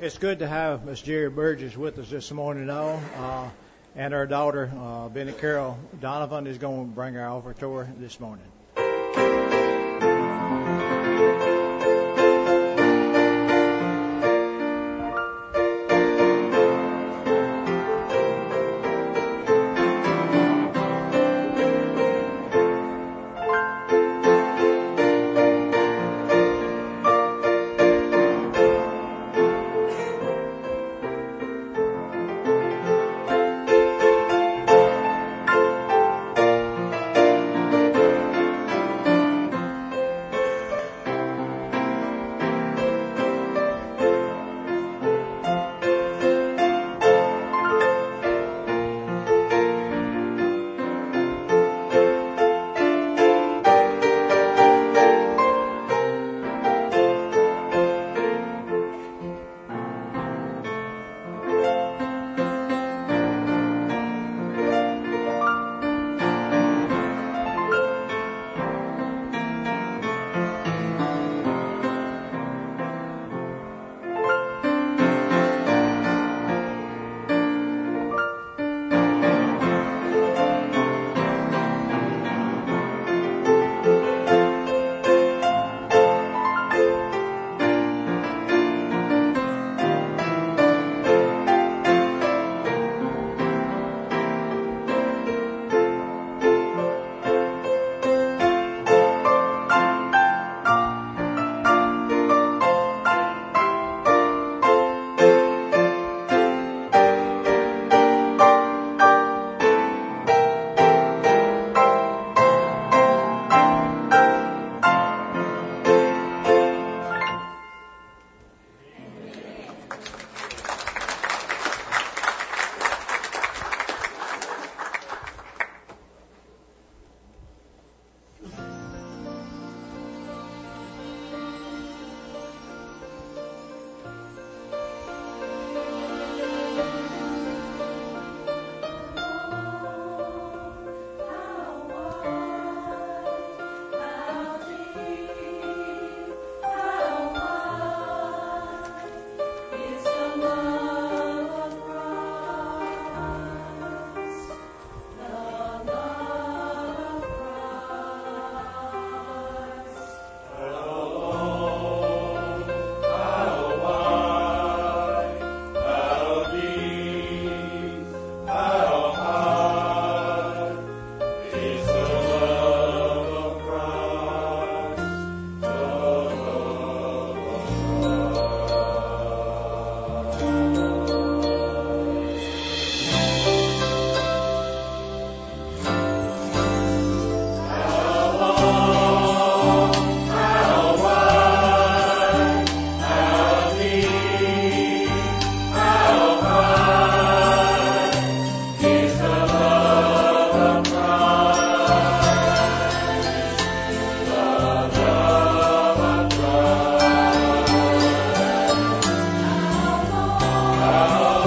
It's good to have Miss Jerry Burgess with us this morning, though. Uh, and our daughter, uh, Benny Carol Donovan, is going to bring our offertory this morning.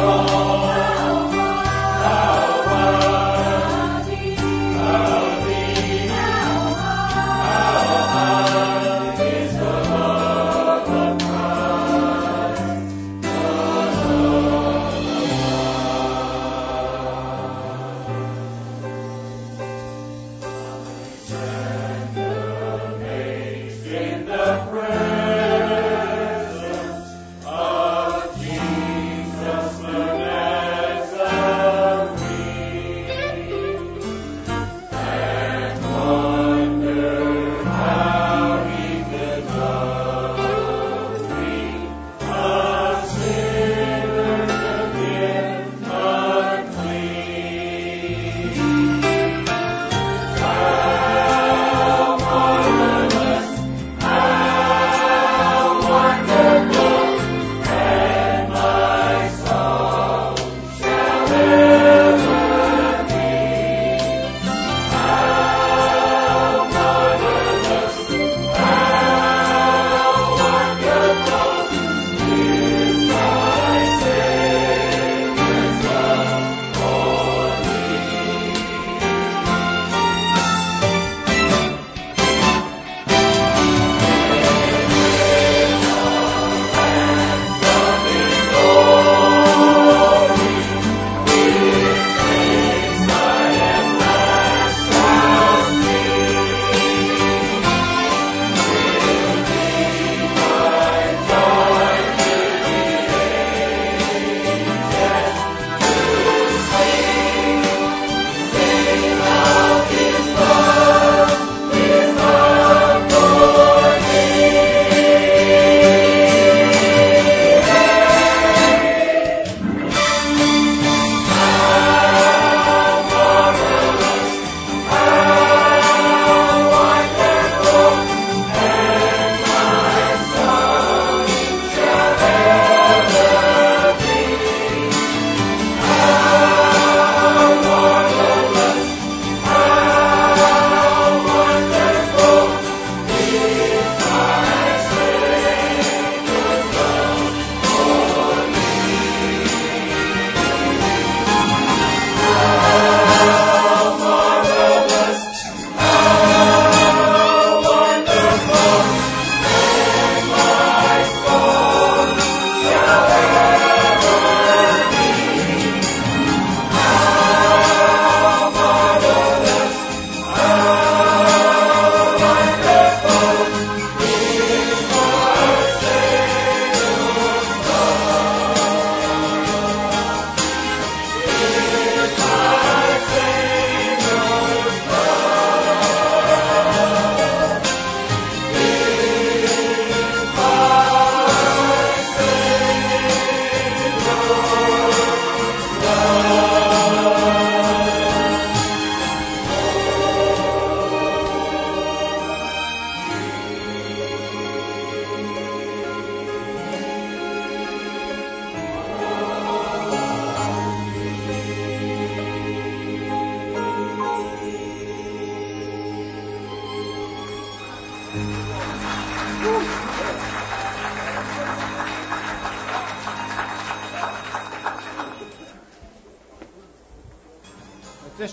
Oh.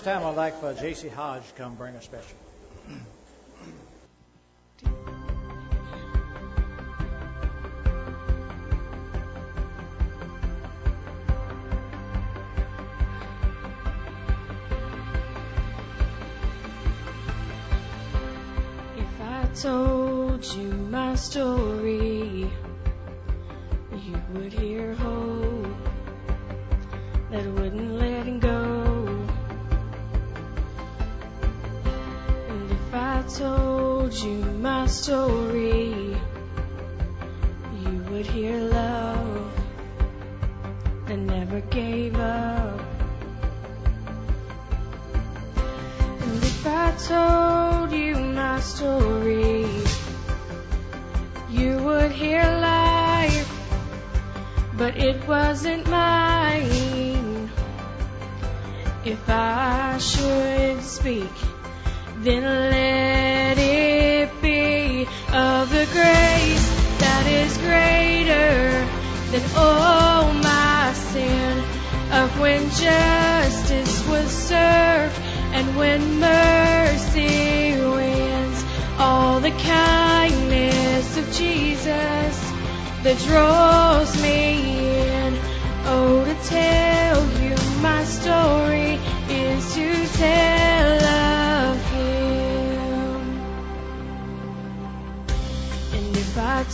This time, I'd like for J.C. Hodge to come bring a special.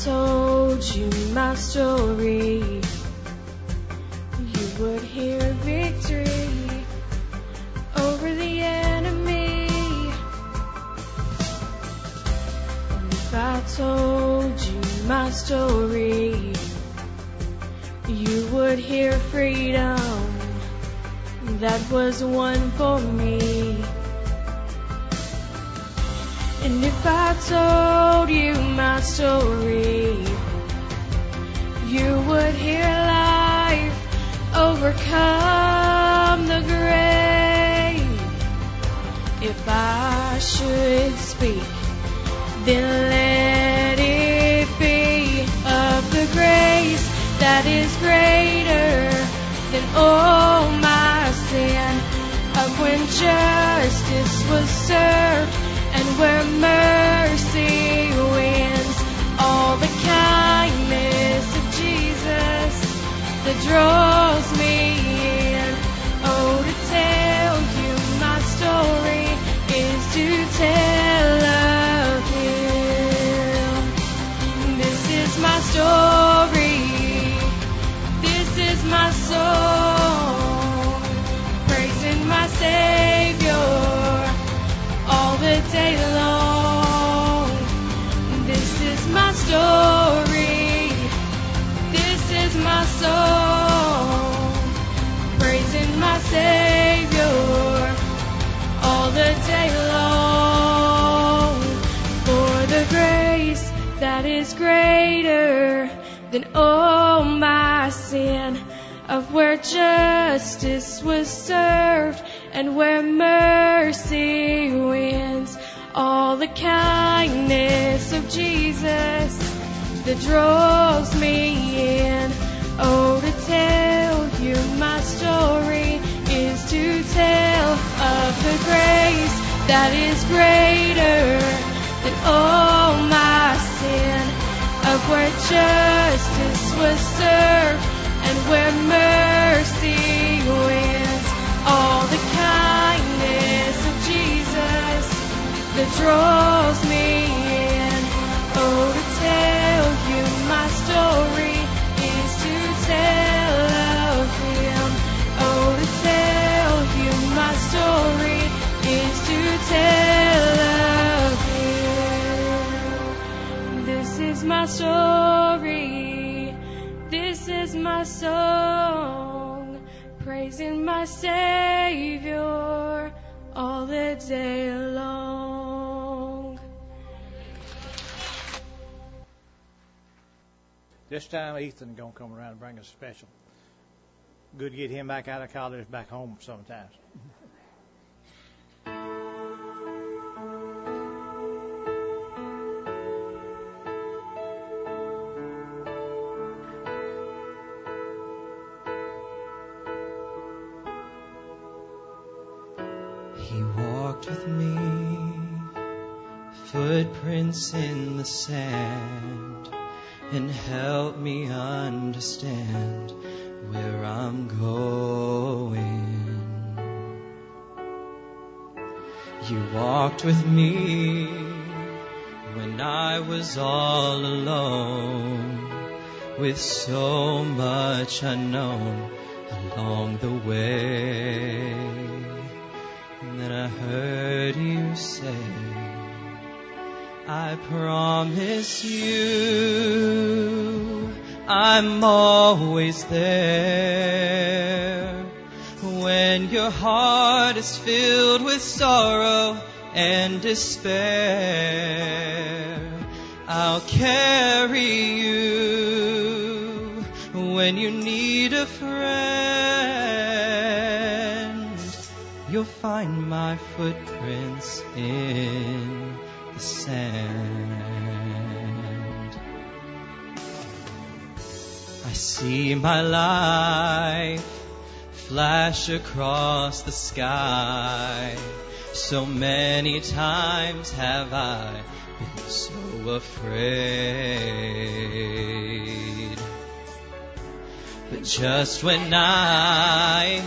Told you my story, you would hear victory over the enemy. And if I told you my story, you would hear freedom that was won for me. And if I told you my story, you would hear life overcome the grave. If I should speak, then let it be of the grace that is greater than all my sin, of when justice was served where mercy wins, all the kindness of Jesus that draws me in. Oh, to tell you my story is to tell of Him. This is my story. Is greater than all my sin, of where justice was served and where mercy wins, all the kindness of Jesus that draws me in. Oh, to tell you my story is to tell of the grace that is greater than all my sin, of where justice was served and where mercy wins, all the kindness of Jesus that draws me in. Oh, to tell you my story my story. This is my song. Praising my Savior all the day long. This time, Ethan gonna come around and bring us a special. Good to get him back out of college, back home sometimes. He walked with me, footprints in the sand, and helped me understand where I'm going. You walked with me when I was all alone, with so much unknown along the way. I heard you say, I promise you, I'm always there. When your heart is filled with sorrow and despair, I'll carry you when you need a friend. You'll find my footprints in the sand. I see my life flash across the sky. So many times have I been so afraid. But just when I,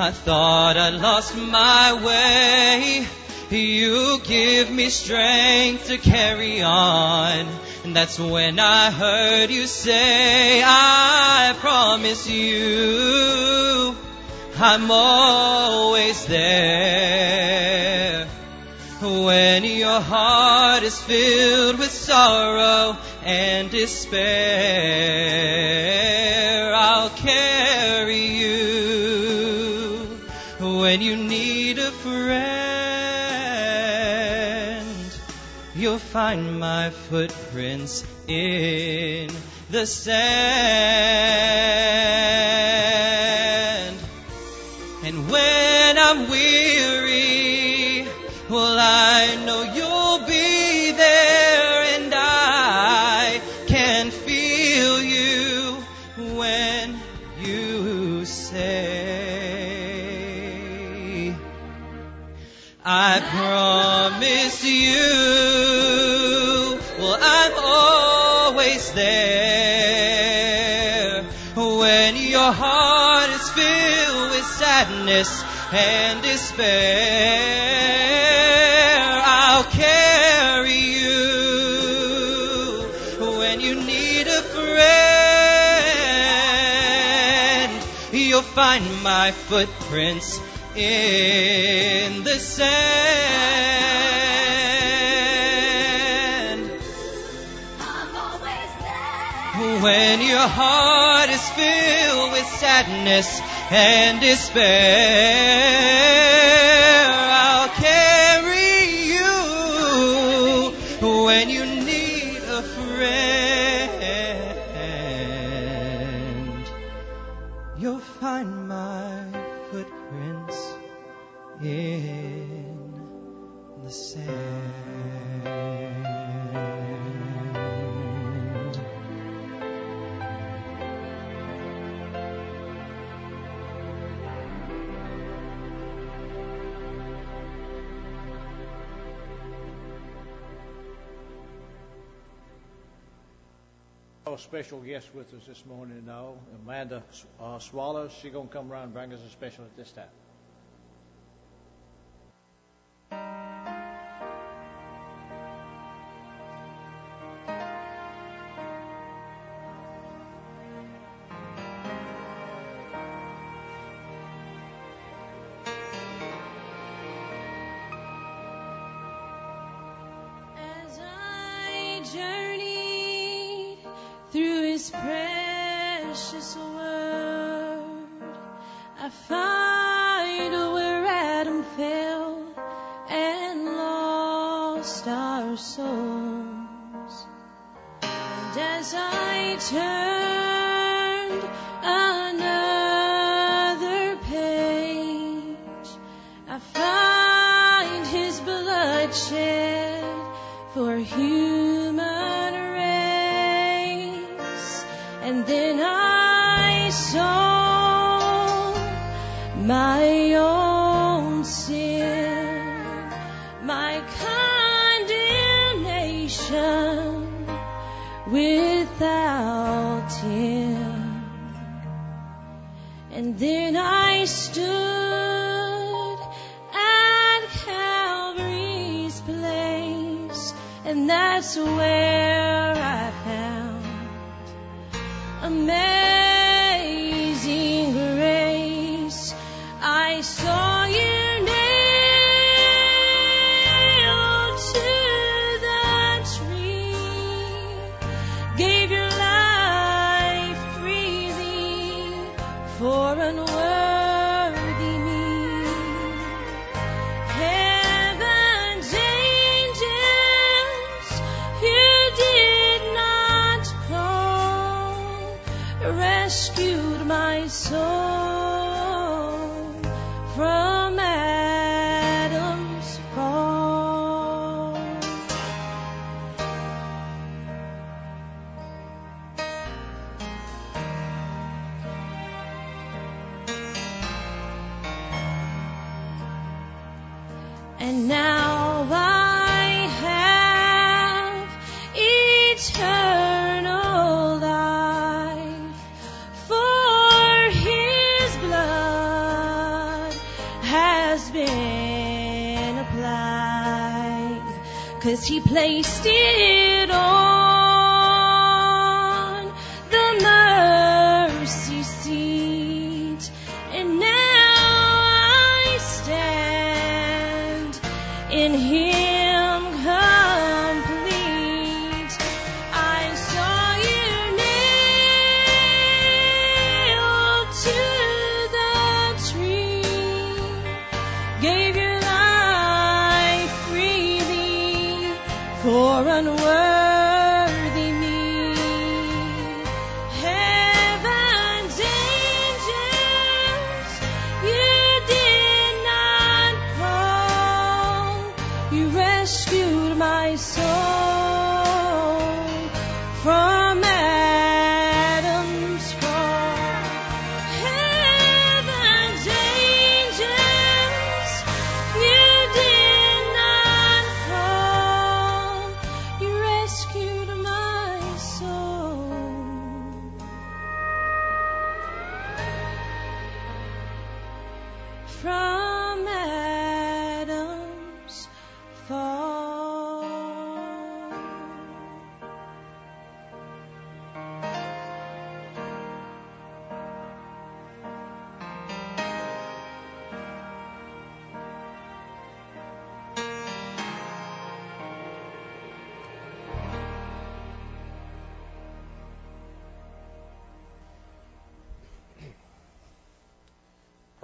I thought I lost my way, you give me strength to carry on. And that's when I heard you say, I promise you, I'm always there. When your heart is filled with sorrow and despair, When you need a friend, you'll find my footprints in the sand. And when I'm weary, well, I know you'll sadness and despair. I'll carry you when you need a friend. You'll find my footprints in the sand. When your heart is filled with sadness and despair, I'll carry you when you need a friend. You'll find my footprints in the sand. Special guest with us this morning now, Amanda uh, Swallows. She's going to come around and bring us a special at this time. That's where I found amazing for unworthy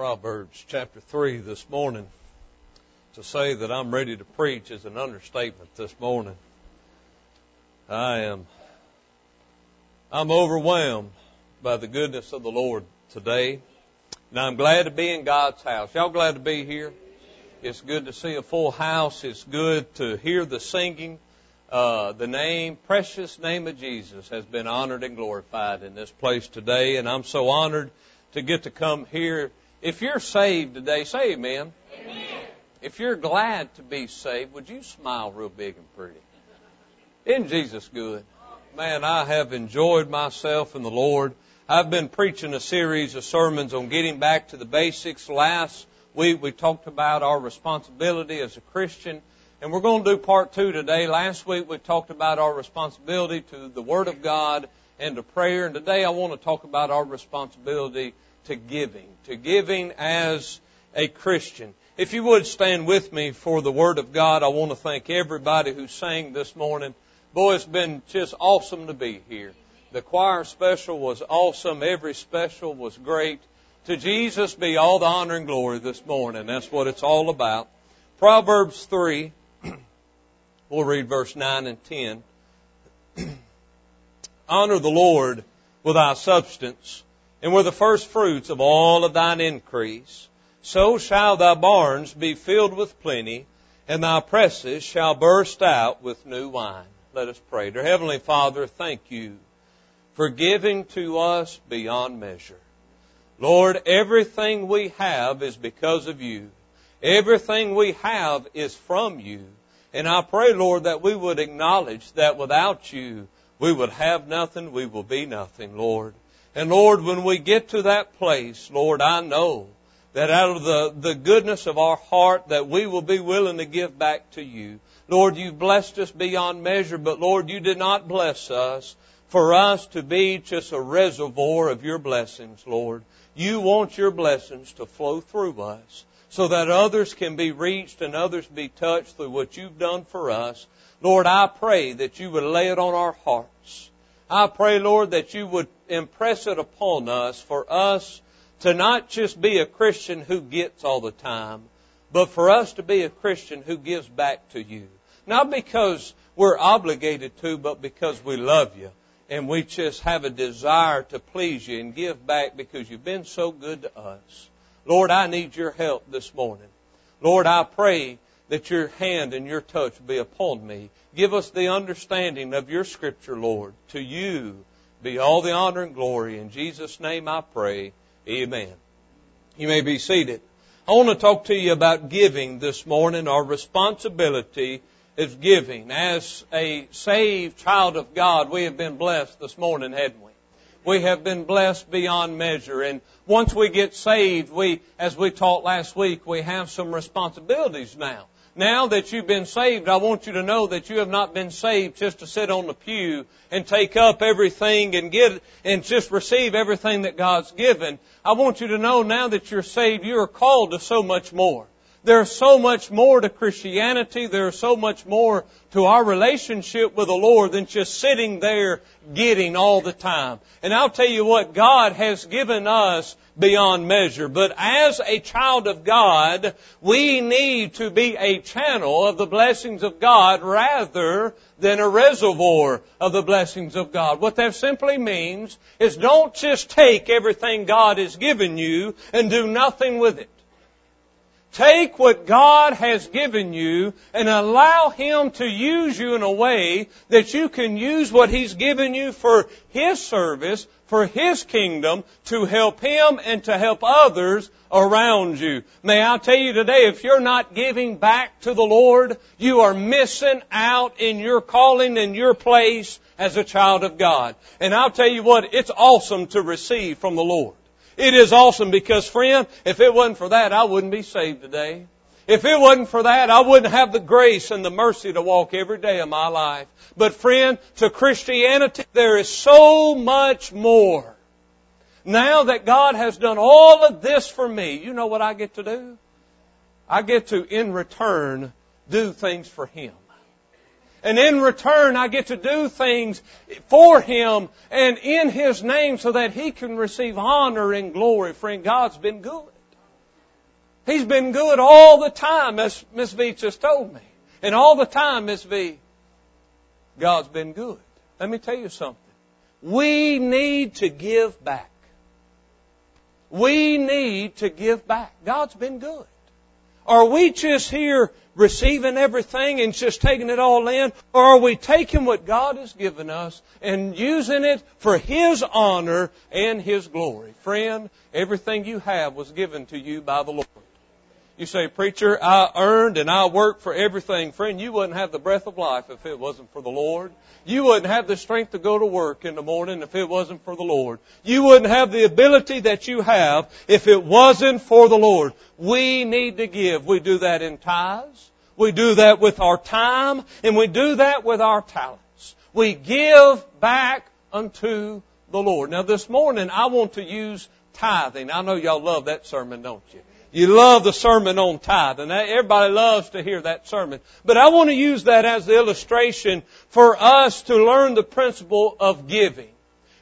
Proverbs chapter 3 this morning. To say that I'm ready to preach is an understatement this morning. I am, I'm overwhelmed by the goodness of the Lord today. And I'm glad to be in God's house. Y'all glad to be here? It's good to see a full house. It's good to hear the singing. Uh, the name, precious name of Jesus has been honored and glorified in this place today. And I'm so honored to get to come here. If you're saved today, say amen. amen. If you're glad to be saved, would you smile real big and pretty? Isn't Jesus good? Man, I have enjoyed myself in the Lord. I've been preaching a series of sermons on getting back to the basics. Last week we talked about our responsibility as a Christian, and we're going to do part two today. Last week we talked about our responsibility to the Word of God and to prayer, and today I want to talk about our responsibility to giving, to giving as a Christian. If you would stand with me for the Word of God, I want to thank everybody who sang this morning. Boy, it's been just awesome to be here. The choir special was awesome. Every special was great. To Jesus be all the honor and glory this morning. That's what it's all about. Proverbs 3, we'll read verse 9 and 10. honor the Lord with thy substance and were the first fruits of all of thine increase. So shall thy barns be filled with plenty, and thy presses shall burst out with new wine. Let us pray. Dear Heavenly Father, thank you for giving to us beyond measure. Lord, everything we have is because of you. Everything we have is from you. And I pray, Lord, that we would acknowledge that without you, we would have nothing, we will be nothing, Lord. And Lord, when we get to that place, Lord, I know that out of the, the goodness of our heart that we will be willing to give back to you. Lord, you've blessed us beyond measure, but Lord, you did not bless us for us to be just a reservoir of your blessings, Lord. You want your blessings to flow through us so that others can be reached and others be touched through what you've done for us. Lord, I pray that you would lay it on our hearts. I pray, Lord, that you would impress it upon us for us to not just be a Christian who gets all the time, but for us to be a Christian who gives back to you. Not because we're obligated to, but because we love you and we just have a desire to please you and give back because you've been so good to us. Lord, I need your help this morning. Lord, I pray that your hand and your touch be upon me. Give us the understanding of your scripture, Lord. To you be all the honor and glory. In Jesus' name I pray. Amen. You may be seated. I want to talk to you about giving this morning. Our responsibility is giving. As a saved child of God, we have been blessed this morning, hadn't we? We have been blessed beyond measure. And once we get saved, we, as we taught last week, we have some responsibilities now. Now that you've been saved, I want you to know that you have not been saved just to sit on the pew and take up everything and get, and just receive everything that God's given. I want you to know now that you're saved, you are called to so much more. There's so much more to Christianity. There's so much more to our relationship with the Lord than just sitting there getting all the time. And I'll tell you what, God has given us beyond measure. But as a child of God, we need to be a channel of the blessings of God rather than a reservoir of the blessings of God. What that simply means is don't just take everything God has given you and do nothing with it. Take what God has given you and allow Him to use you in a way that you can use what He's given you for His service, for His kingdom, to help Him and to help others around you. May I tell you today, if you're not giving back to the Lord, you are missing out in your calling and your place as a child of God. And I'll tell you what, it's awesome to receive from the Lord. It is awesome because friend, if it wasn't for that, I wouldn't be saved today. If it wasn't for that, I wouldn't have the grace and the mercy to walk every day of my life. But friend, to Christianity, there is so much more. Now that God has done all of this for me, you know what I get to do? I get to, in return, do things for Him. And in return, I get to do things for Him and in His name so that He can receive honor and glory. Friend, God's been good. He's been good all the time, as Miss V just told me. And all the time, Miss V, God's been good. Let me tell you something. We need to give back. We need to give back. God's been good. Are we just here receiving everything and just taking it all in? Or are we taking what God has given us and using it for His honor and His glory? Friend, everything you have was given to you by the Lord. You say, preacher, I earned and I worked for everything. Friend, you wouldn't have the breath of life if it wasn't for the Lord. You wouldn't have the strength to go to work in the morning if it wasn't for the Lord. You wouldn't have the ability that you have if it wasn't for the Lord. We need to give. We do that in tithes. We do that with our time and we do that with our talents. We give back unto the Lord. Now this morning I want to use tithing. I know y'all love that sermon, don't you? You love the sermon on tithing. Everybody loves to hear that sermon. But I want to use that as the illustration for us to learn the principle of giving.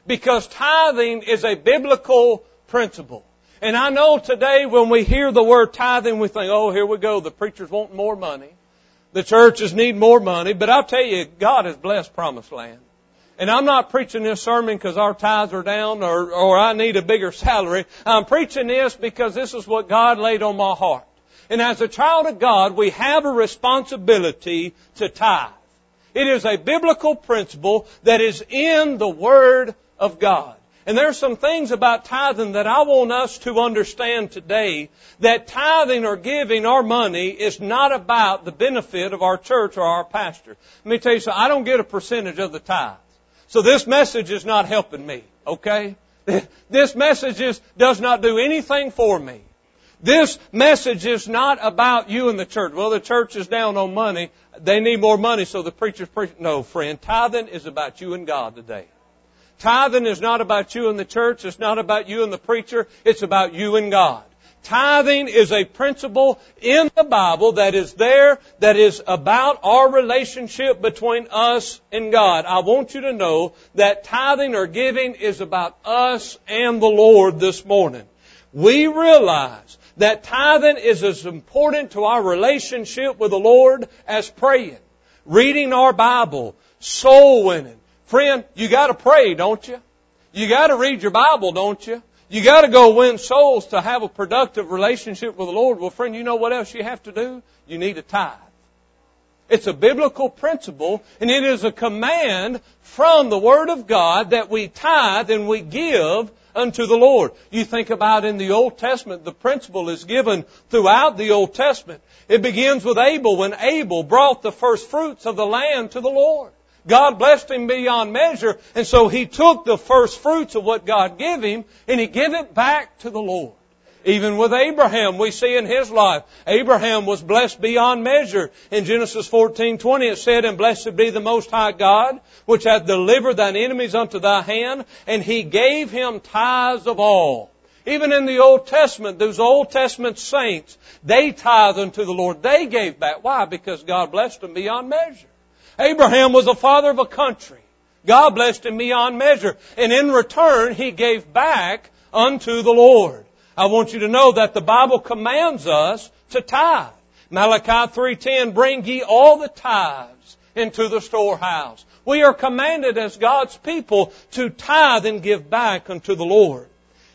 Because tithing is a biblical principle. And I know today when we hear the word tithing, we think, oh, here we go. The preachers want more money. The churches need more money. But I'll tell you, God has blessed promised land. And I'm not preaching this sermon because our tithes are down or, or I need a bigger salary. I'm preaching this because this is what God laid on my heart. And as a child of God, we have a responsibility to tithe. It is a biblical principle that is in the Word of God. And there's some things about tithing that I want us to understand today that tithing or giving our money is not about the benefit of our church or our pastor. Let me tell you something. I don't get a percentage of the tithe. So this message is not helping me, okay? This message is, does not do anything for me. This message is not about you and the church. Well, the church is down on money. They need more money, so the preacher's preaching. No, friend. Tithing is about you and God today. Tithing is not about you and the church. It's not about you and the preacher. It's about you and God. Tithing is a principle in the Bible that is there, that is about our relationship between us and God. I want you to know that tithing or giving is about us and the Lord this morning. We realize that tithing is as important to our relationship with the Lord as praying, reading our Bible, soul winning. Friend, you gotta pray, don't you? You gotta read your Bible, don't you? You got to go win souls to have a productive relationship with the Lord. Well, friend, you know what else you have to do? You need a tithe. It's a biblical principle, and it is a command from the Word of God that we tithe and we give unto the Lord. You think about in the Old Testament, the principle is given throughout the Old Testament. It begins with Abel when Abel brought the first fruits of the land to the Lord. God blessed him beyond measure, and so he took the first fruits of what God gave him, and he gave it back to the Lord. Even with Abraham, we see in his life, Abraham was blessed beyond measure. In Genesis 14:20 it said, "And blessed be the Most High God, which hath delivered thine enemies unto thy hand, and he gave him tithes of all." Even in the Old Testament, those Old Testament saints, they tithed unto the Lord. They gave back. Why? Because God blessed them beyond measure. Abraham was the father of a country. God blessed him beyond measure. And in return, he gave back unto the Lord. I want you to know that the Bible commands us to tithe. Malachi 3.10, bring ye all the tithes into the storehouse. We are commanded as God's people to tithe and give back unto the Lord.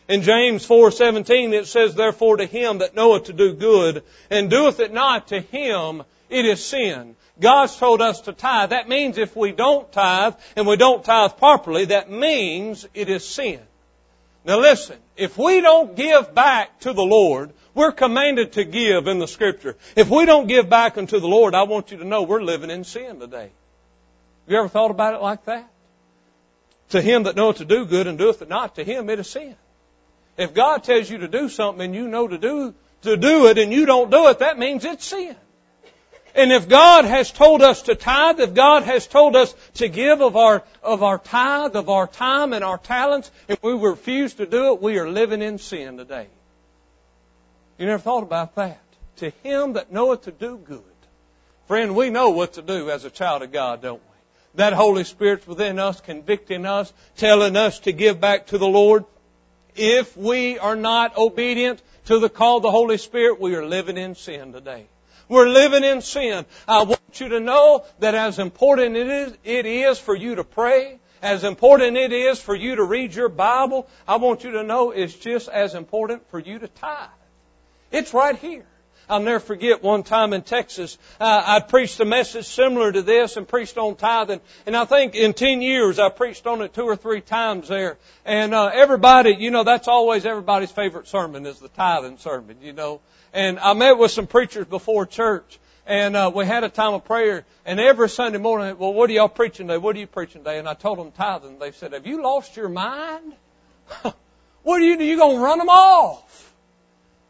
In James 4:17 it says therefore to him that knoweth to do good and doeth it not to him it is sin. God's told us to tithe. That means if we don't tithe and we don't tithe properly, that means it is sin. Now listen, if we don't give back to the Lord, we're commanded to give in the scripture. If we don't give back unto the Lord, I want you to know we're living in sin today. Have you ever thought about it like that? To him that knoweth to do good and doeth it not, to him it is sin. If God tells you to do something and you know to do, to do it and you don't do it, that means it's sin. And if God has told us to tithe, if God has told us to give of our, of our tithe, of our time and our talents, if we refuse to do it, we are living in sin today. You never thought about that. To him that knoweth to do good. Friend, we know what to do as a child of God, don't we? That Holy Spirit's within us, convicting us, telling us to give back to the Lord. If we are not obedient to the call of the Holy Spirit, we are living in sin today. We're living in sin. I want you to know that as important it is, it is for you to pray, as important it is for you to read your Bible, I want you to know it's just as important for you to tithe. It's right here. I'll never forget one time in Texas, uh, I preached a message similar to this and preached on tithing. And I think in 10 years I preached on it two or three times there. And uh, everybody, you know, that's always everybody's favorite sermon is the tithing sermon, you know. And I met with some preachers before church, and uh, we had a time of prayer. And every Sunday morning, well, what are y'all preaching today? What are you preaching today? And I told them tithing. They said, "Have you lost your mind? what are you? You gonna run them off?"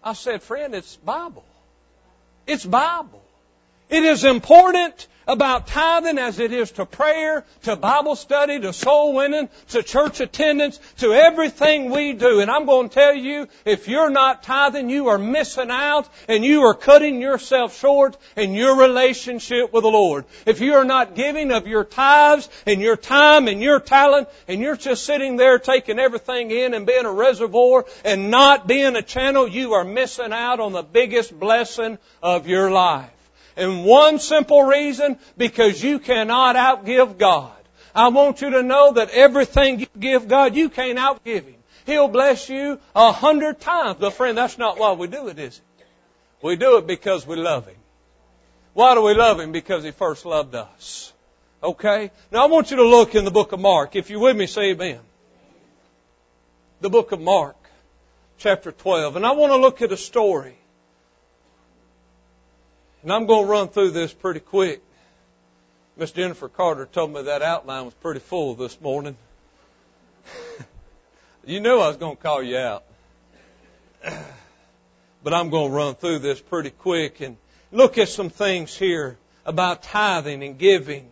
I said, "Friend, it's Bible. It's Bible. It is important about tithing as it is to prayer, to Bible study, to soul winning, to church attendance, to everything we do. And I'm going to tell you, if you're not tithing, you are missing out and you are cutting yourself short in your relationship with the Lord. If you are not giving of your tithes and your time and your talent and you're just sitting there taking everything in and being a reservoir and not being a channel, you are missing out on the biggest blessing of your life. And one simple reason, because you cannot outgive God. I want you to know that everything you give God, you can't outgive Him. He'll bless you a hundred times. But friend, that's not why we do it, is it? We do it because we love Him. Why do we love Him? Because He first loved us. Okay? Now I want you to look in the book of Mark. If you're with me, say amen. The book of Mark, chapter 12. And I want to look at a story and I'm going to run through this pretty quick. Miss Jennifer Carter told me that outline was pretty full this morning. You knew I was going to call you out. But I'm going to run through this pretty quick and look at some things here about tithing and giving.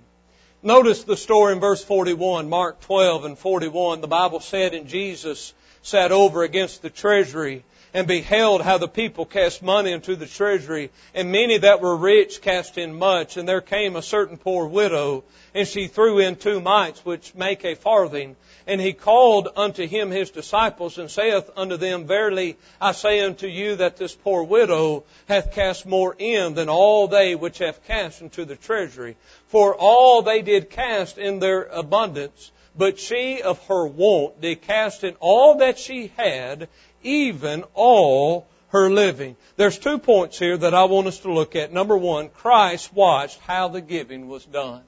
Notice the story in verse 41, Mark 12 and 41. The Bible said, and Jesus sat over against the treasury and beheld how the people cast money into the treasury, and many that were rich cast in much. And there came a certain poor widow, and she threw in two mites, which make a farthing. And he called unto him his disciples, and saith unto them, Verily I say unto you that this poor widow hath cast more in than all they which have cast into the treasury. For all they did cast in their abundance, but she of her want did cast in all that she had, even all her living. There's two points here that I want us to look at. Number one, Christ watched how the giving was done.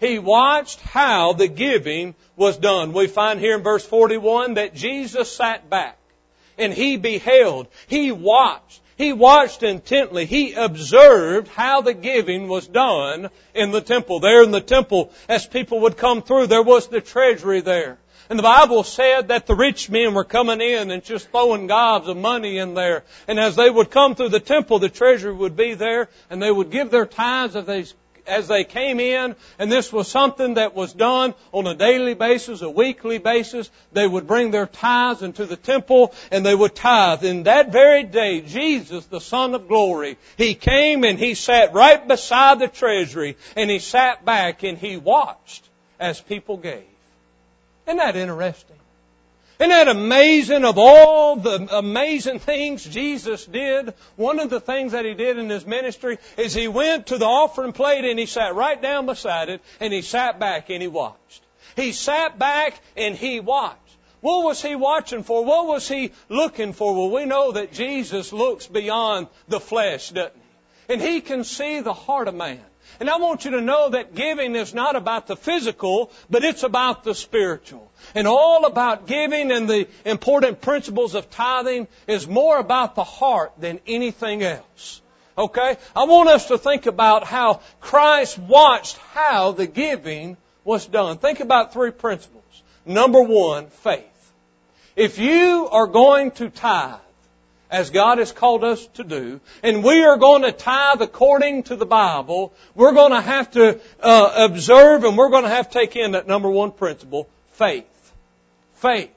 He watched how the giving was done. We find here in verse 41 that Jesus sat back and he beheld, he watched, he watched intently, he observed how the giving was done in the temple. There in the temple, as people would come through, there was the treasury there. And the Bible said that the rich men were coming in and just throwing gobs of money in there. And as they would come through the temple, the treasury would be there, and they would give their tithes as they as they came in, and this was something that was done on a daily basis, a weekly basis. They would bring their tithes into the temple and they would tithe. In that very day, Jesus, the Son of Glory, He came and He sat right beside the treasury and He sat back and He watched as people gave. Isn't that interesting? Isn't that amazing of all the amazing things Jesus did? One of the things that he did in his ministry is he went to the offering plate and he sat right down beside it and he sat back and he watched. He sat back and he watched. What was he watching for? What was he looking for? Well, we know that Jesus looks beyond the flesh, doesn't he? And he can see the heart of man. And I want you to know that giving is not about the physical, but it's about the spiritual. And all about giving and the important principles of tithing is more about the heart than anything else. Okay? I want us to think about how Christ watched how the giving was done. Think about three principles. Number one, faith. If you are going to tithe, as God has called us to do, and we are going to tithe according to the Bible, we're going to have to uh, observe and we're going to have to take in that number one principle, faith. Faith.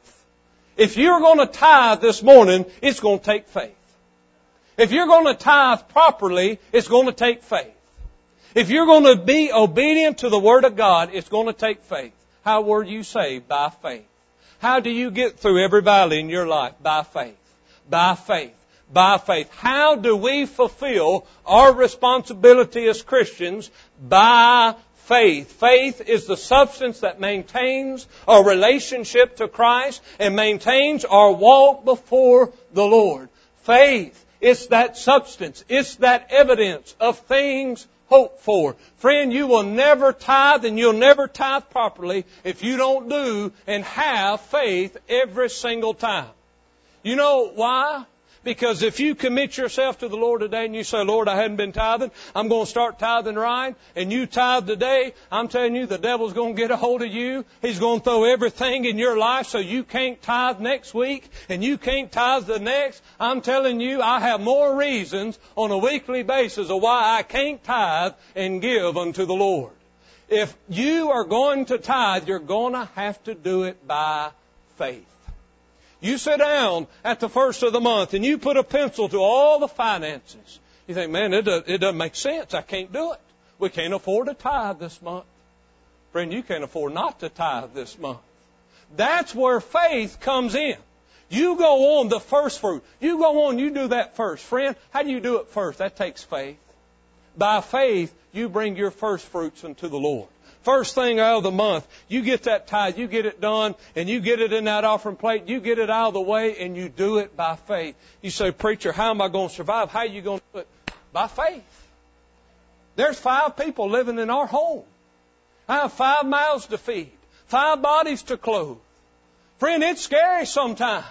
If you're going to tithe this morning, it's going to take faith. If you're going to tithe properly, it's going to take faith. If you're going to be obedient to the Word of God, it's going to take faith. How were you saved? By faith. How do you get through every valley in your life? By faith. By faith. By faith. How do we fulfill our responsibility as Christians? By faith. Faith is the substance that maintains our relationship to Christ and maintains our walk before the Lord. Faith is that substance. It's that evidence of things hoped for. Friend, you will never tithe and you'll never tithe properly if you don't do and have faith every single time. You know why? Because if you commit yourself to the Lord today and you say, Lord, I hadn't been tithing, I'm going to start tithing right, and you tithe today, I'm telling you, the devil's going to get a hold of you. He's going to throw everything in your life so you can't tithe next week, and you can't tithe the next. I'm telling you, I have more reasons on a weekly basis of why I can't tithe and give unto the Lord. If you are going to tithe, you're going to have to do it by faith. You sit down at the first of the month and you put a pencil to all the finances. You think, man, it, it doesn't make sense. I can't do it. We can't afford to tithe this month. Friend, you can't afford not to tithe this month. That's where faith comes in. You go on the first fruit. You go on, you do that first. Friend, how do you do it first? That takes faith. By faith, you bring your first fruits unto the Lord. First thing out of the month, you get that tithe, you get it done, and you get it in that offering plate, you get it out of the way, and you do it by faith. You say, Preacher, how am I going to survive? How are you going to do it? By faith. There's five people living in our home. I have five mouths to feed, five bodies to clothe. Friend, it's scary sometimes.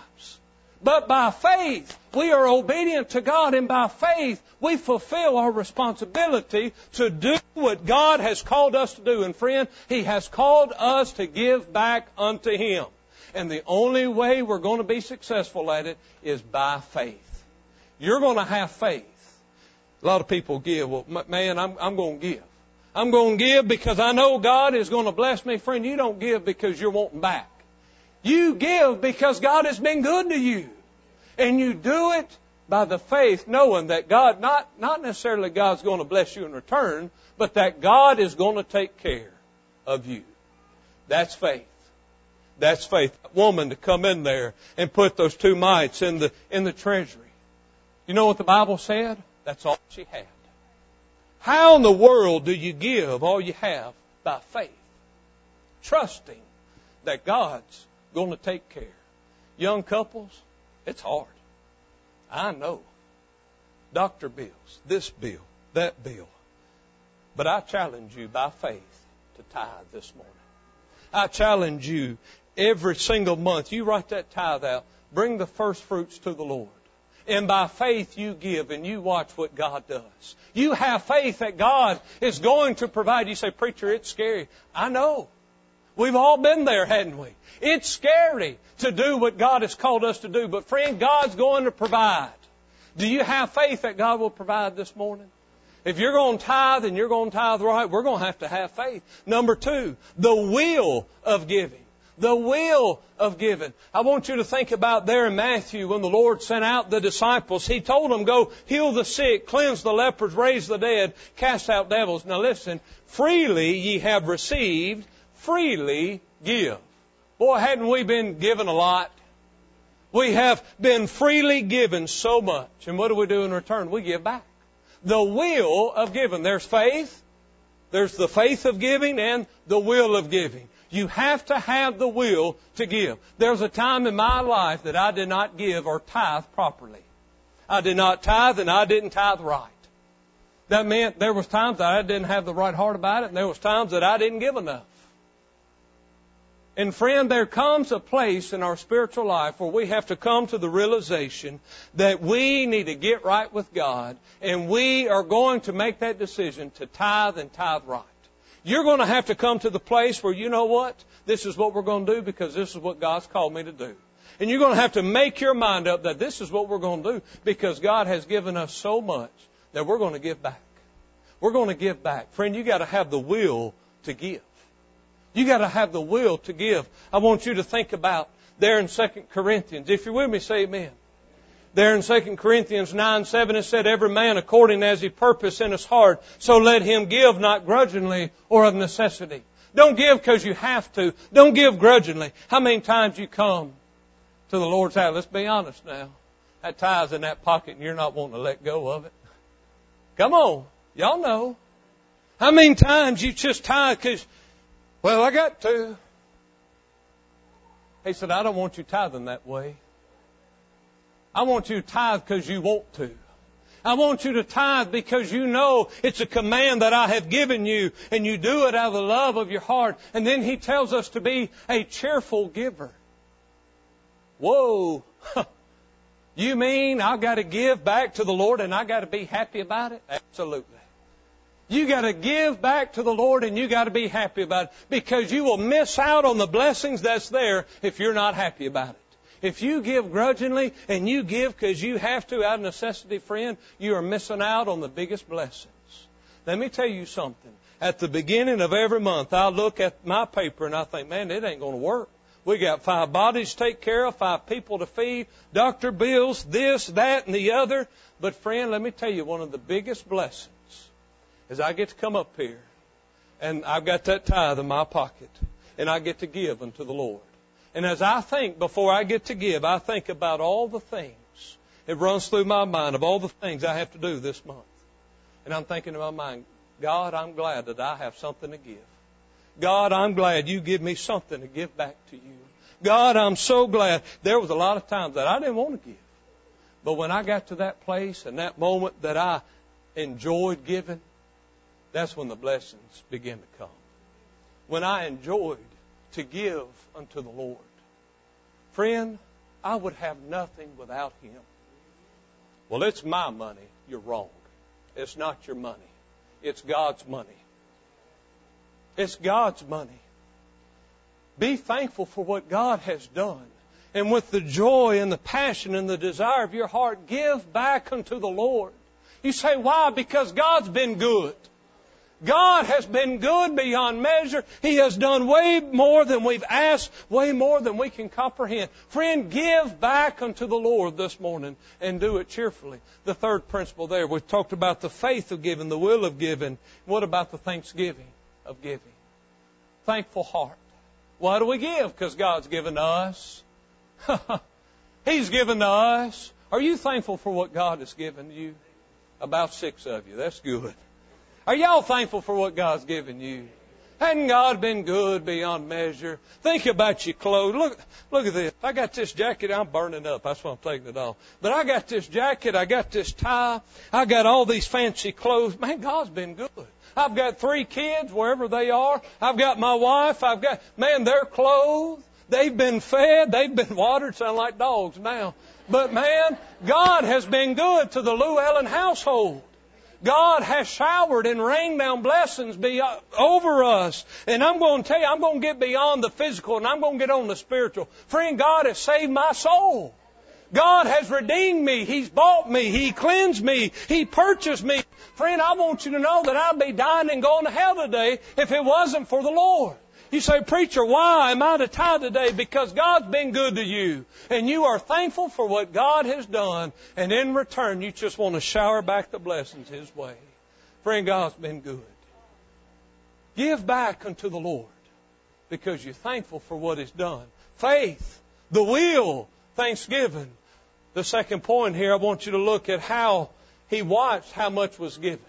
But by faith, we are obedient to God, and by faith, we fulfill our responsibility to do what God has called us to do. And friend, He has called us to give back unto Him. And the only way we're going to be successful at it is by faith. You're going to have faith. A lot of people give. Well, man, I'm, I'm going to give. I'm going to give because I know God is going to bless me. Friend, you don't give because you're wanting back. You give because God has been good to you. And you do it by the faith, knowing that God, not, not necessarily God's going to bless you in return, but that God is going to take care of you. That's faith. That's faith. That woman to come in there and put those two mites in the, in the treasury. You know what the Bible said? That's all she had. How in the world do you give all you have? By faith. Trusting that God's going to take care. Young couples, it's hard. I know. Doctor bills, this bill, that bill. But I challenge you by faith to tithe this morning. I challenge you every single month. You write that tithe out. Bring the first fruits to the Lord. And by faith you give and you watch what God does. You have faith that God is going to provide. You say, preacher, it's scary. I know. We've all been there, hadn't we? It's scary to do what God has called us to do, but friend, God's going to provide. Do you have faith that God will provide this morning? If you're going to tithe and you're going to tithe right, we're going to have to have faith. Number two, the will of giving. The will of giving. I want you to think about there in Matthew when the Lord sent out the disciples. He told them, go heal the sick, cleanse the lepers, raise the dead, cast out devils. Now listen, freely ye have received, freely give. Boy, hadn't we been given a lot? We have been freely given so much. And what do we do in return? We give back. The will of giving. There's faith. There's the faith of giving and the will of giving. You have to have the will to give. There was a time in my life that I did not give or tithe properly. I did not tithe and I didn't tithe right. That meant there was times that I didn't have the right heart about it and there was times that I didn't give enough. And friend, there comes a place in our spiritual life where we have to come to the realization that we need to get right with God and we are going to make that decision to tithe and tithe right. You're going to have to come to the place where you know what? This is what we're going to do because this is what God's called me to do. And you're going to have to make your mind up that this is what we're going to do because God has given us so much that we're going to give back. We're going to give back. Friend, you got to have the will to give. You got to have the will to give. I want you to think about there in 2 Corinthians. If you're with me, say amen. There in 2 Corinthians 9, 7, it said, Every man according as he purpose in his heart, so let him give not grudgingly or of necessity. Don't give because you have to. Don't give grudgingly. How many times you come to the Lord's house? Let's be honest now. That tie's in that pocket and you're not wanting to let go of it. Come on. Y'all know. How many times you just tithe because well, I got to. He said, I don't want you tithing that way. I want you to tithe because you want to. I want you to tithe because you know it's a command that I have given you and you do it out of the love of your heart. And then he tells us to be a cheerful giver. Whoa. you mean I've got to give back to the Lord and I've got to be happy about it? Absolutely. You got to give back to the Lord and you got to be happy about it because you will miss out on the blessings that's there if you're not happy about it. If you give grudgingly and you give because you have to out of necessity, friend, you are missing out on the biggest blessings. Let me tell you something. At the beginning of every month, I look at my paper and I think, man, it ain't going to work. We got five bodies to take care of, five people to feed, doctor bills, this, that, and the other. But friend, let me tell you, one of the biggest blessings is I get to come up here and I've got that tithe in my pocket and I get to give unto the Lord. And as I think before I get to give, I think about all the things. It runs through my mind of all the things I have to do this month. And I'm thinking in my mind, God, I'm glad that I have something to give. God, I'm glad you give me something to give back to you. God, I'm so glad. There was a lot of times that I didn't want to give. But when I got to that place and that moment that I enjoyed giving, that's when the blessings begin to come. When I enjoyed to give unto the Lord. Friend, I would have nothing without Him. Well, it's my money. You're wrong. It's not your money. It's God's money. It's God's money. Be thankful for what God has done. And with the joy and the passion and the desire of your heart, give back unto the Lord. You say, why? Because God's been good. God has been good beyond measure. He has done way more than we've asked, way more than we can comprehend. Friend, give back unto the Lord this morning and do it cheerfully. The third principle there, we've talked about the faith of giving, the will of giving. What about the thanksgiving of giving? Thankful heart. Why do we give? Because God's given us. He's given us. Are you thankful for what God has given you? About six of you. That's good. Are y'all thankful for what God's given you? Hadn't God been good beyond measure? Think about your clothes. Look, look at this. I got this jacket. I'm burning up. That's why I'm taking it off. But I got this jacket. I got this tie. I got all these fancy clothes. Man, God's been good. I've got three kids wherever they are. I've got my wife. I've got, man, they're clothed. They've been fed. They've been watered. Sound like dogs now. But man, God has been good to the Llewellyn household. God has showered and rained down blessings be uh, over us. And I'm going to tell you, I'm going to get beyond the physical and I'm going to get on the spiritual. Friend, God has saved my soul. God has redeemed me. He's bought me. He cleansed me. He purchased me. Friend, I want you to know that I'd be dying and going to hell today if it wasn't for the Lord. You say, Preacher, why am I to tithe today? Because God's been good to you. And you are thankful for what God has done. And in return, you just want to shower back the blessings His way. Friend, God's been good. Give back unto the Lord because you're thankful for what He's done. Faith, the will, thanksgiving. The second point here, I want you to look at how He watched how much was given.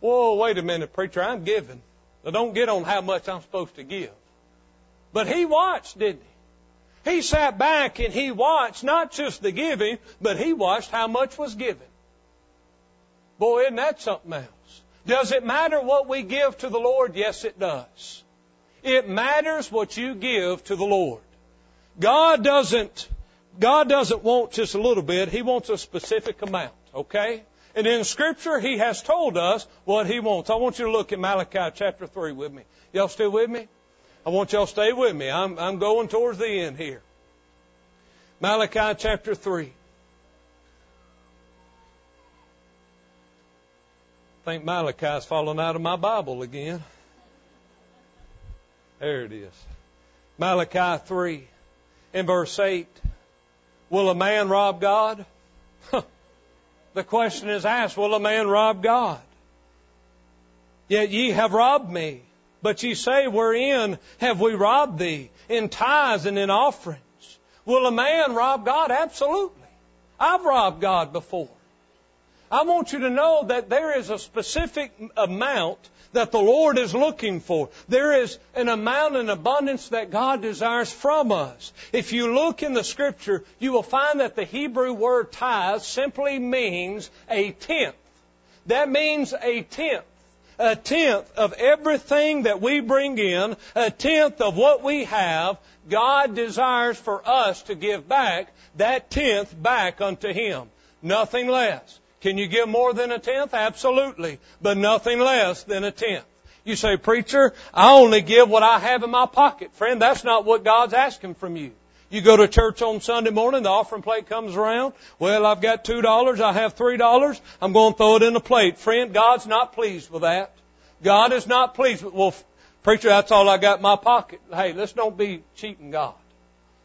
Whoa, wait a minute, preacher, I'm giving. Now don't get on how much I'm supposed to give. But he watched, didn't he? He sat back and he watched not just the giving, but he watched how much was given. Boy, isn't that something else? Does it matter what we give to the Lord? Yes, it does. It matters what you give to the Lord. God doesn't, God doesn't want just a little bit. He wants a specific amount, okay? And in Scripture, He has told us what He wants. I want you to look at Malachi chapter 3 with me. Y'all still with me? I want y'all to stay with me. I'm, I'm going towards the end here. Malachi chapter 3. I think Malachi's fallen out of my Bible again. There it is. Malachi 3 in verse 8. Will a man rob God? The question is asked, will a man rob God? Yet ye have robbed me. But ye say, wherein have we robbed thee? In tithes and in offerings. Will a man rob God? Absolutely. I've robbed God before. I want you to know that there is a specific amount that the Lord is looking for. There is an amount and abundance that God desires from us. If you look in the scripture, you will find that the Hebrew word tithe simply means a tenth. That means a tenth. A tenth of everything that we bring in, a tenth of what we have, God desires for us to give back that tenth back unto Him. Nothing less. Can you give more than a tenth? Absolutely. But nothing less than a tenth. You say, preacher, I only give what I have in my pocket. Friend, that's not what God's asking from you. You go to church on Sunday morning, the offering plate comes around. Well, I've got two dollars, I have three dollars, I'm going to throw it in the plate. Friend, God's not pleased with that. God is not pleased with, well, preacher, that's all I got in my pocket. Hey, let's don't be cheating God.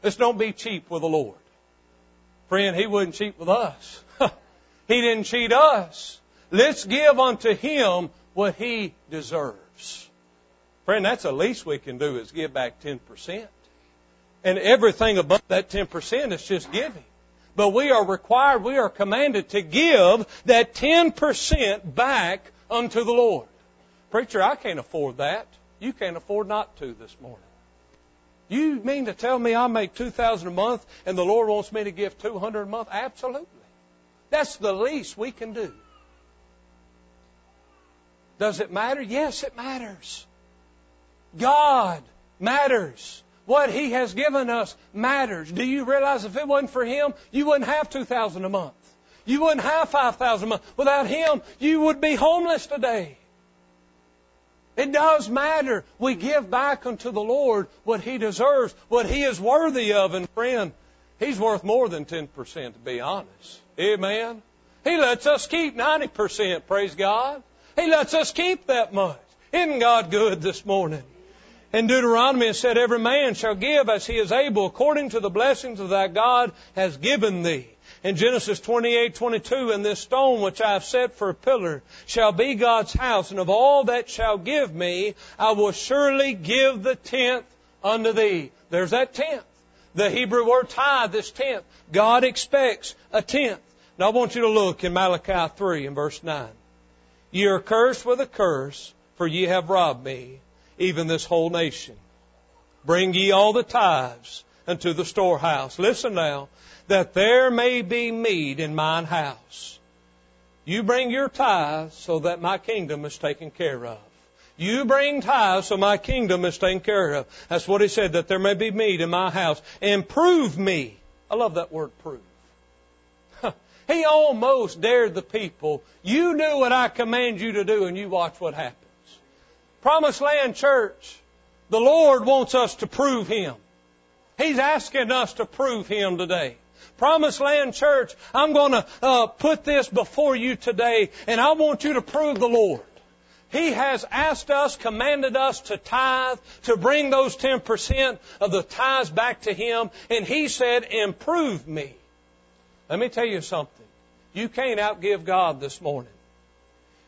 Let's don't be cheap with the Lord. Friend, He wouldn't cheat with us. He didn't cheat us. Let's give unto Him what He deserves. Friend, that's the least we can do is give back 10%. And everything above that 10% is just giving. But we are required, we are commanded to give that 10% back unto the Lord. Preacher, I can't afford that. You can't afford not to this morning. You mean to tell me I make 2000 a month and the Lord wants me to give 200 a month? Absolutely. That's the least we can do. Does it matter? Yes, it matters. God matters. What He has given us matters. Do you realize if it wasn't for Him, you wouldn't have 2000 a month. You wouldn't have 5000 a month. Without Him, you would be homeless today. It does matter. We give back unto the Lord what He deserves, what He is worthy of. And friend, He's worth more than 10%, to be honest. Amen. He lets us keep 90%, praise God. He lets us keep that much. Isn't God good this morning? In Deuteronomy it said, Every man shall give as he is able, according to the blessings of thy God has given thee. In Genesis 28:22, and this stone which I have set for a pillar shall be God's house, and of all that shall give me, I will surely give the tenth unto thee. There's that tenth. The Hebrew word tithe is tenth. God expects a tenth. Now I want you to look in Malachi 3 and verse 9. Ye are cursed with a curse, for ye have robbed me, even this whole nation. Bring ye all the tithes unto the storehouse. Listen now that there may be meat in mine house. You bring your tithes so that my kingdom is taken care of. You bring tithes so my kingdom is taken care of. That's what he said, that there may be meat in my house. And prove me. I love that word prove. he almost dared the people. You do what I command you to do and you watch what happens. Promised Land Church, the Lord wants us to prove Him. He's asking us to prove Him today. Promised Land Church, I'm going to uh, put this before you today, and I want you to prove the Lord. He has asked us, commanded us to tithe, to bring those 10% of the tithes back to Him, and He said, improve me. Let me tell you something. You can't outgive God this morning.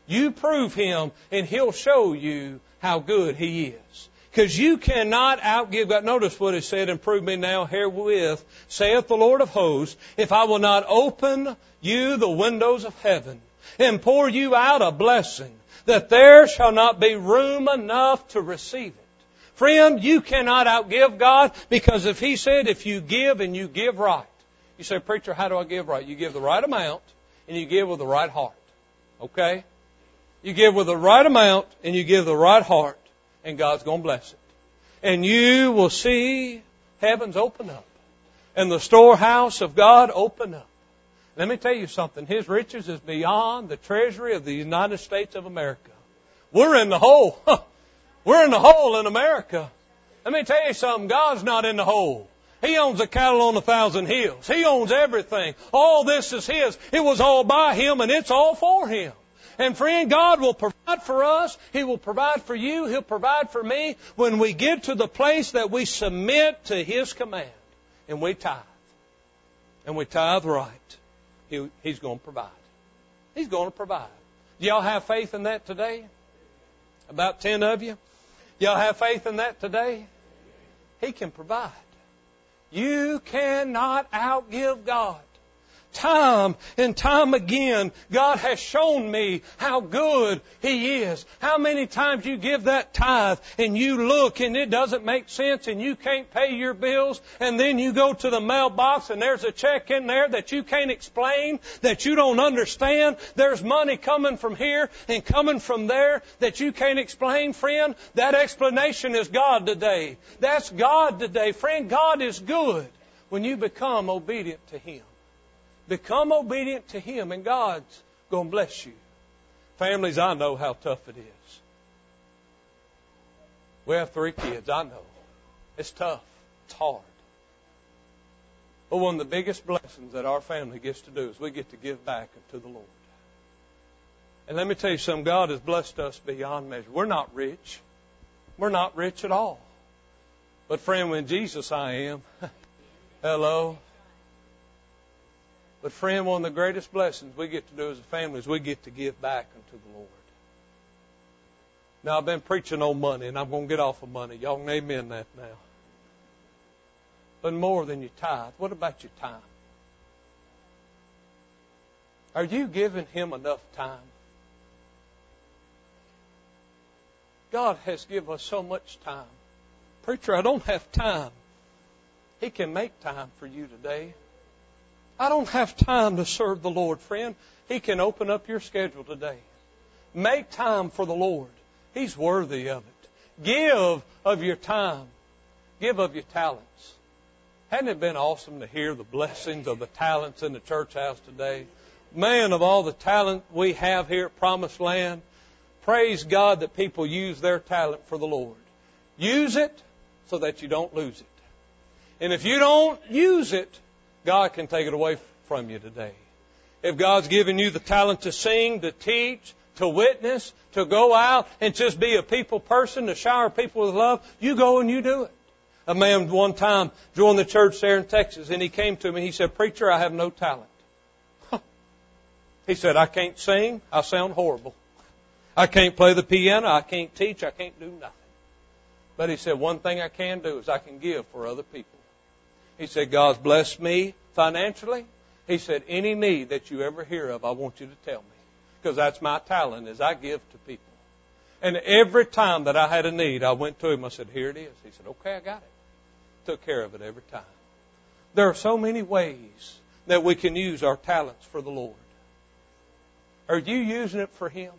You prove Him, and He'll show you how good He is. Because you cannot outgive God. Notice what it said, and prove me now herewith, saith the Lord of hosts, if I will not open you the windows of heaven and pour you out a blessing, that there shall not be room enough to receive it. Friend, you cannot outgive God because if He said, if you give and you give right, you say, Preacher, how do I give right? You give the right amount and you give with the right heart. Okay? You give with the right amount and you give the right heart and God's going to bless it. And you will see heavens open up and the storehouse of God open up. Let me tell you something. His riches is beyond the treasury of the United States of America. We're in the hole. We're in the hole in America. Let me tell you something. God's not in the hole. He owns the cattle on a thousand hills. He owns everything. All this is His. It was all by Him and it's all for Him. And friend, God will provide for us. He will provide for you. He'll provide for me when we get to the place that we submit to His command and we tithe. And we tithe right. He, he's going to provide. He's going to provide. Do y'all have faith in that today? About ten of you? Y'all have faith in that today? He can provide. You cannot outgive God time and time again, God has shown me how good He is. How many times you give that tithe and you look and it doesn't make sense and you can't pay your bills and then you go to the mailbox and there's a check in there that you can't explain, that you don't understand. There's money coming from here and coming from there that you can't explain, friend. That explanation is God today. That's God today. Friend, God is good when you become obedient to Him. Become obedient to Him, and God's going to bless you. Families, I know how tough it is. We have three kids. I know. It's tough. It's hard. But one of the biggest blessings that our family gets to do is we get to give back to the Lord. And let me tell you something, God has blessed us beyond measure. We're not rich. We're not rich at all. But friend, when Jesus I am, hello, but friend, one of the greatest blessings we get to do as a family is we get to give back unto the Lord. Now I've been preaching on money and I'm going to get off of money. Y'all can amen that now. But more than your tithe, what about your time? Are you giving Him enough time? God has given us so much time. Preacher, I don't have time. He can make time for you today. I don't have time to serve the Lord, friend. He can open up your schedule today. Make time for the Lord. He's worthy of it. Give of your time. Give of your talents. Hadn't it been awesome to hear the blessings of the talents in the church house today? Man, of all the talent we have here at Promised Land, praise God that people use their talent for the Lord. Use it so that you don't lose it. And if you don't use it, God can take it away from you today. If God's given you the talent to sing, to teach, to witness, to go out and just be a people person, to shower people with love, you go and you do it. A man one time joined the church there in Texas and he came to me. He said, Preacher, I have no talent. He said, I can't sing. I sound horrible. I can't play the piano. I can't teach. I can't do nothing. But he said, one thing I can do is I can give for other people. He said, God's blessed me financially. He said, any need that you ever hear of, I want you to tell me. Because that's my talent is I give to people. And every time that I had a need, I went to him. I said, here it is. He said, okay, I got it. Took care of it every time. There are so many ways that we can use our talents for the Lord. Are you using it for Him?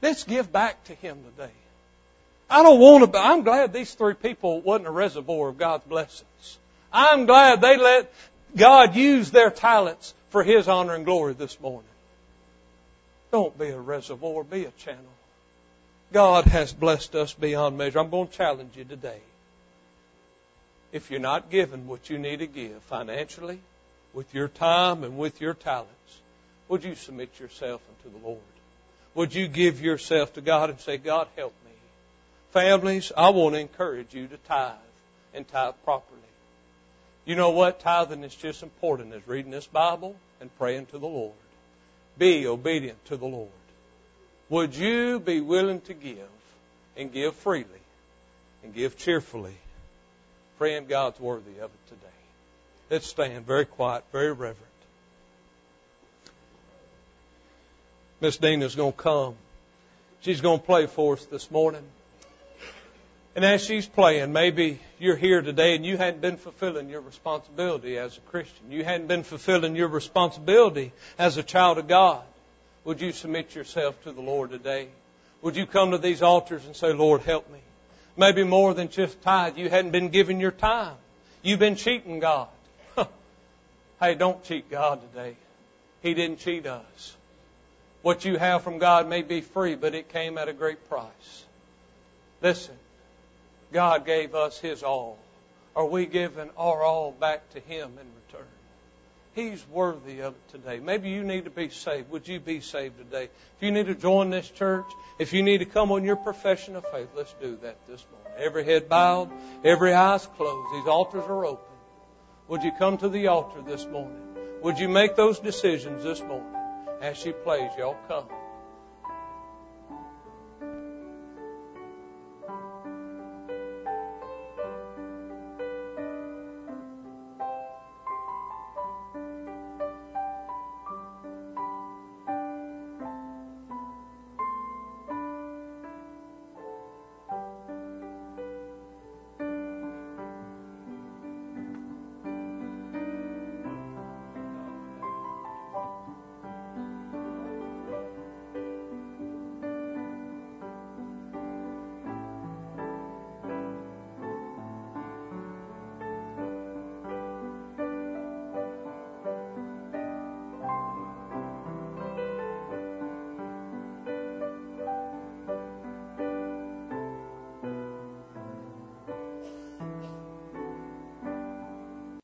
Let's give back to Him today. I don't want to, I'm glad these three people wasn't a reservoir of God's blessings. I'm glad they let God use their talents for His honor and glory this morning. Don't be a reservoir, be a channel. God has blessed us beyond measure. I'm going to challenge you today. If you're not given what you need to give financially, with your time and with your talents, would you submit yourself unto the Lord? Would you give yourself to God and say, God, help me? Families, I want to encourage you to tithe and tithe properly. You know what? Tithing is just important as reading this Bible and praying to the Lord. Be obedient to the Lord. Would you be willing to give and give freely and give cheerfully? Praying God's worthy of it today. Let's stand very quiet, very reverent. Miss Dina's going to come. She's going to play for us this morning. And as she's playing, maybe you're here today and you hadn't been fulfilling your responsibility as a Christian. You hadn't been fulfilling your responsibility as a child of God. Would you submit yourself to the Lord today? Would you come to these altars and say, Lord, help me? Maybe more than just tithe. You hadn't been giving your time. You've been cheating God. hey, don't cheat God today. He didn't cheat us. What you have from God may be free, but it came at a great price. Listen, God gave us His all. Are we giving our all back to Him in return? He's worthy of it today. Maybe you need to be saved. Would you be saved today? If you need to join this church, if you need to come on your profession of faith, let's do that this morning. Every head bowed, every eyes closed. These altars are open. Would you come to the altar this morning? Would you make those decisions this morning? As she plays, y'all come.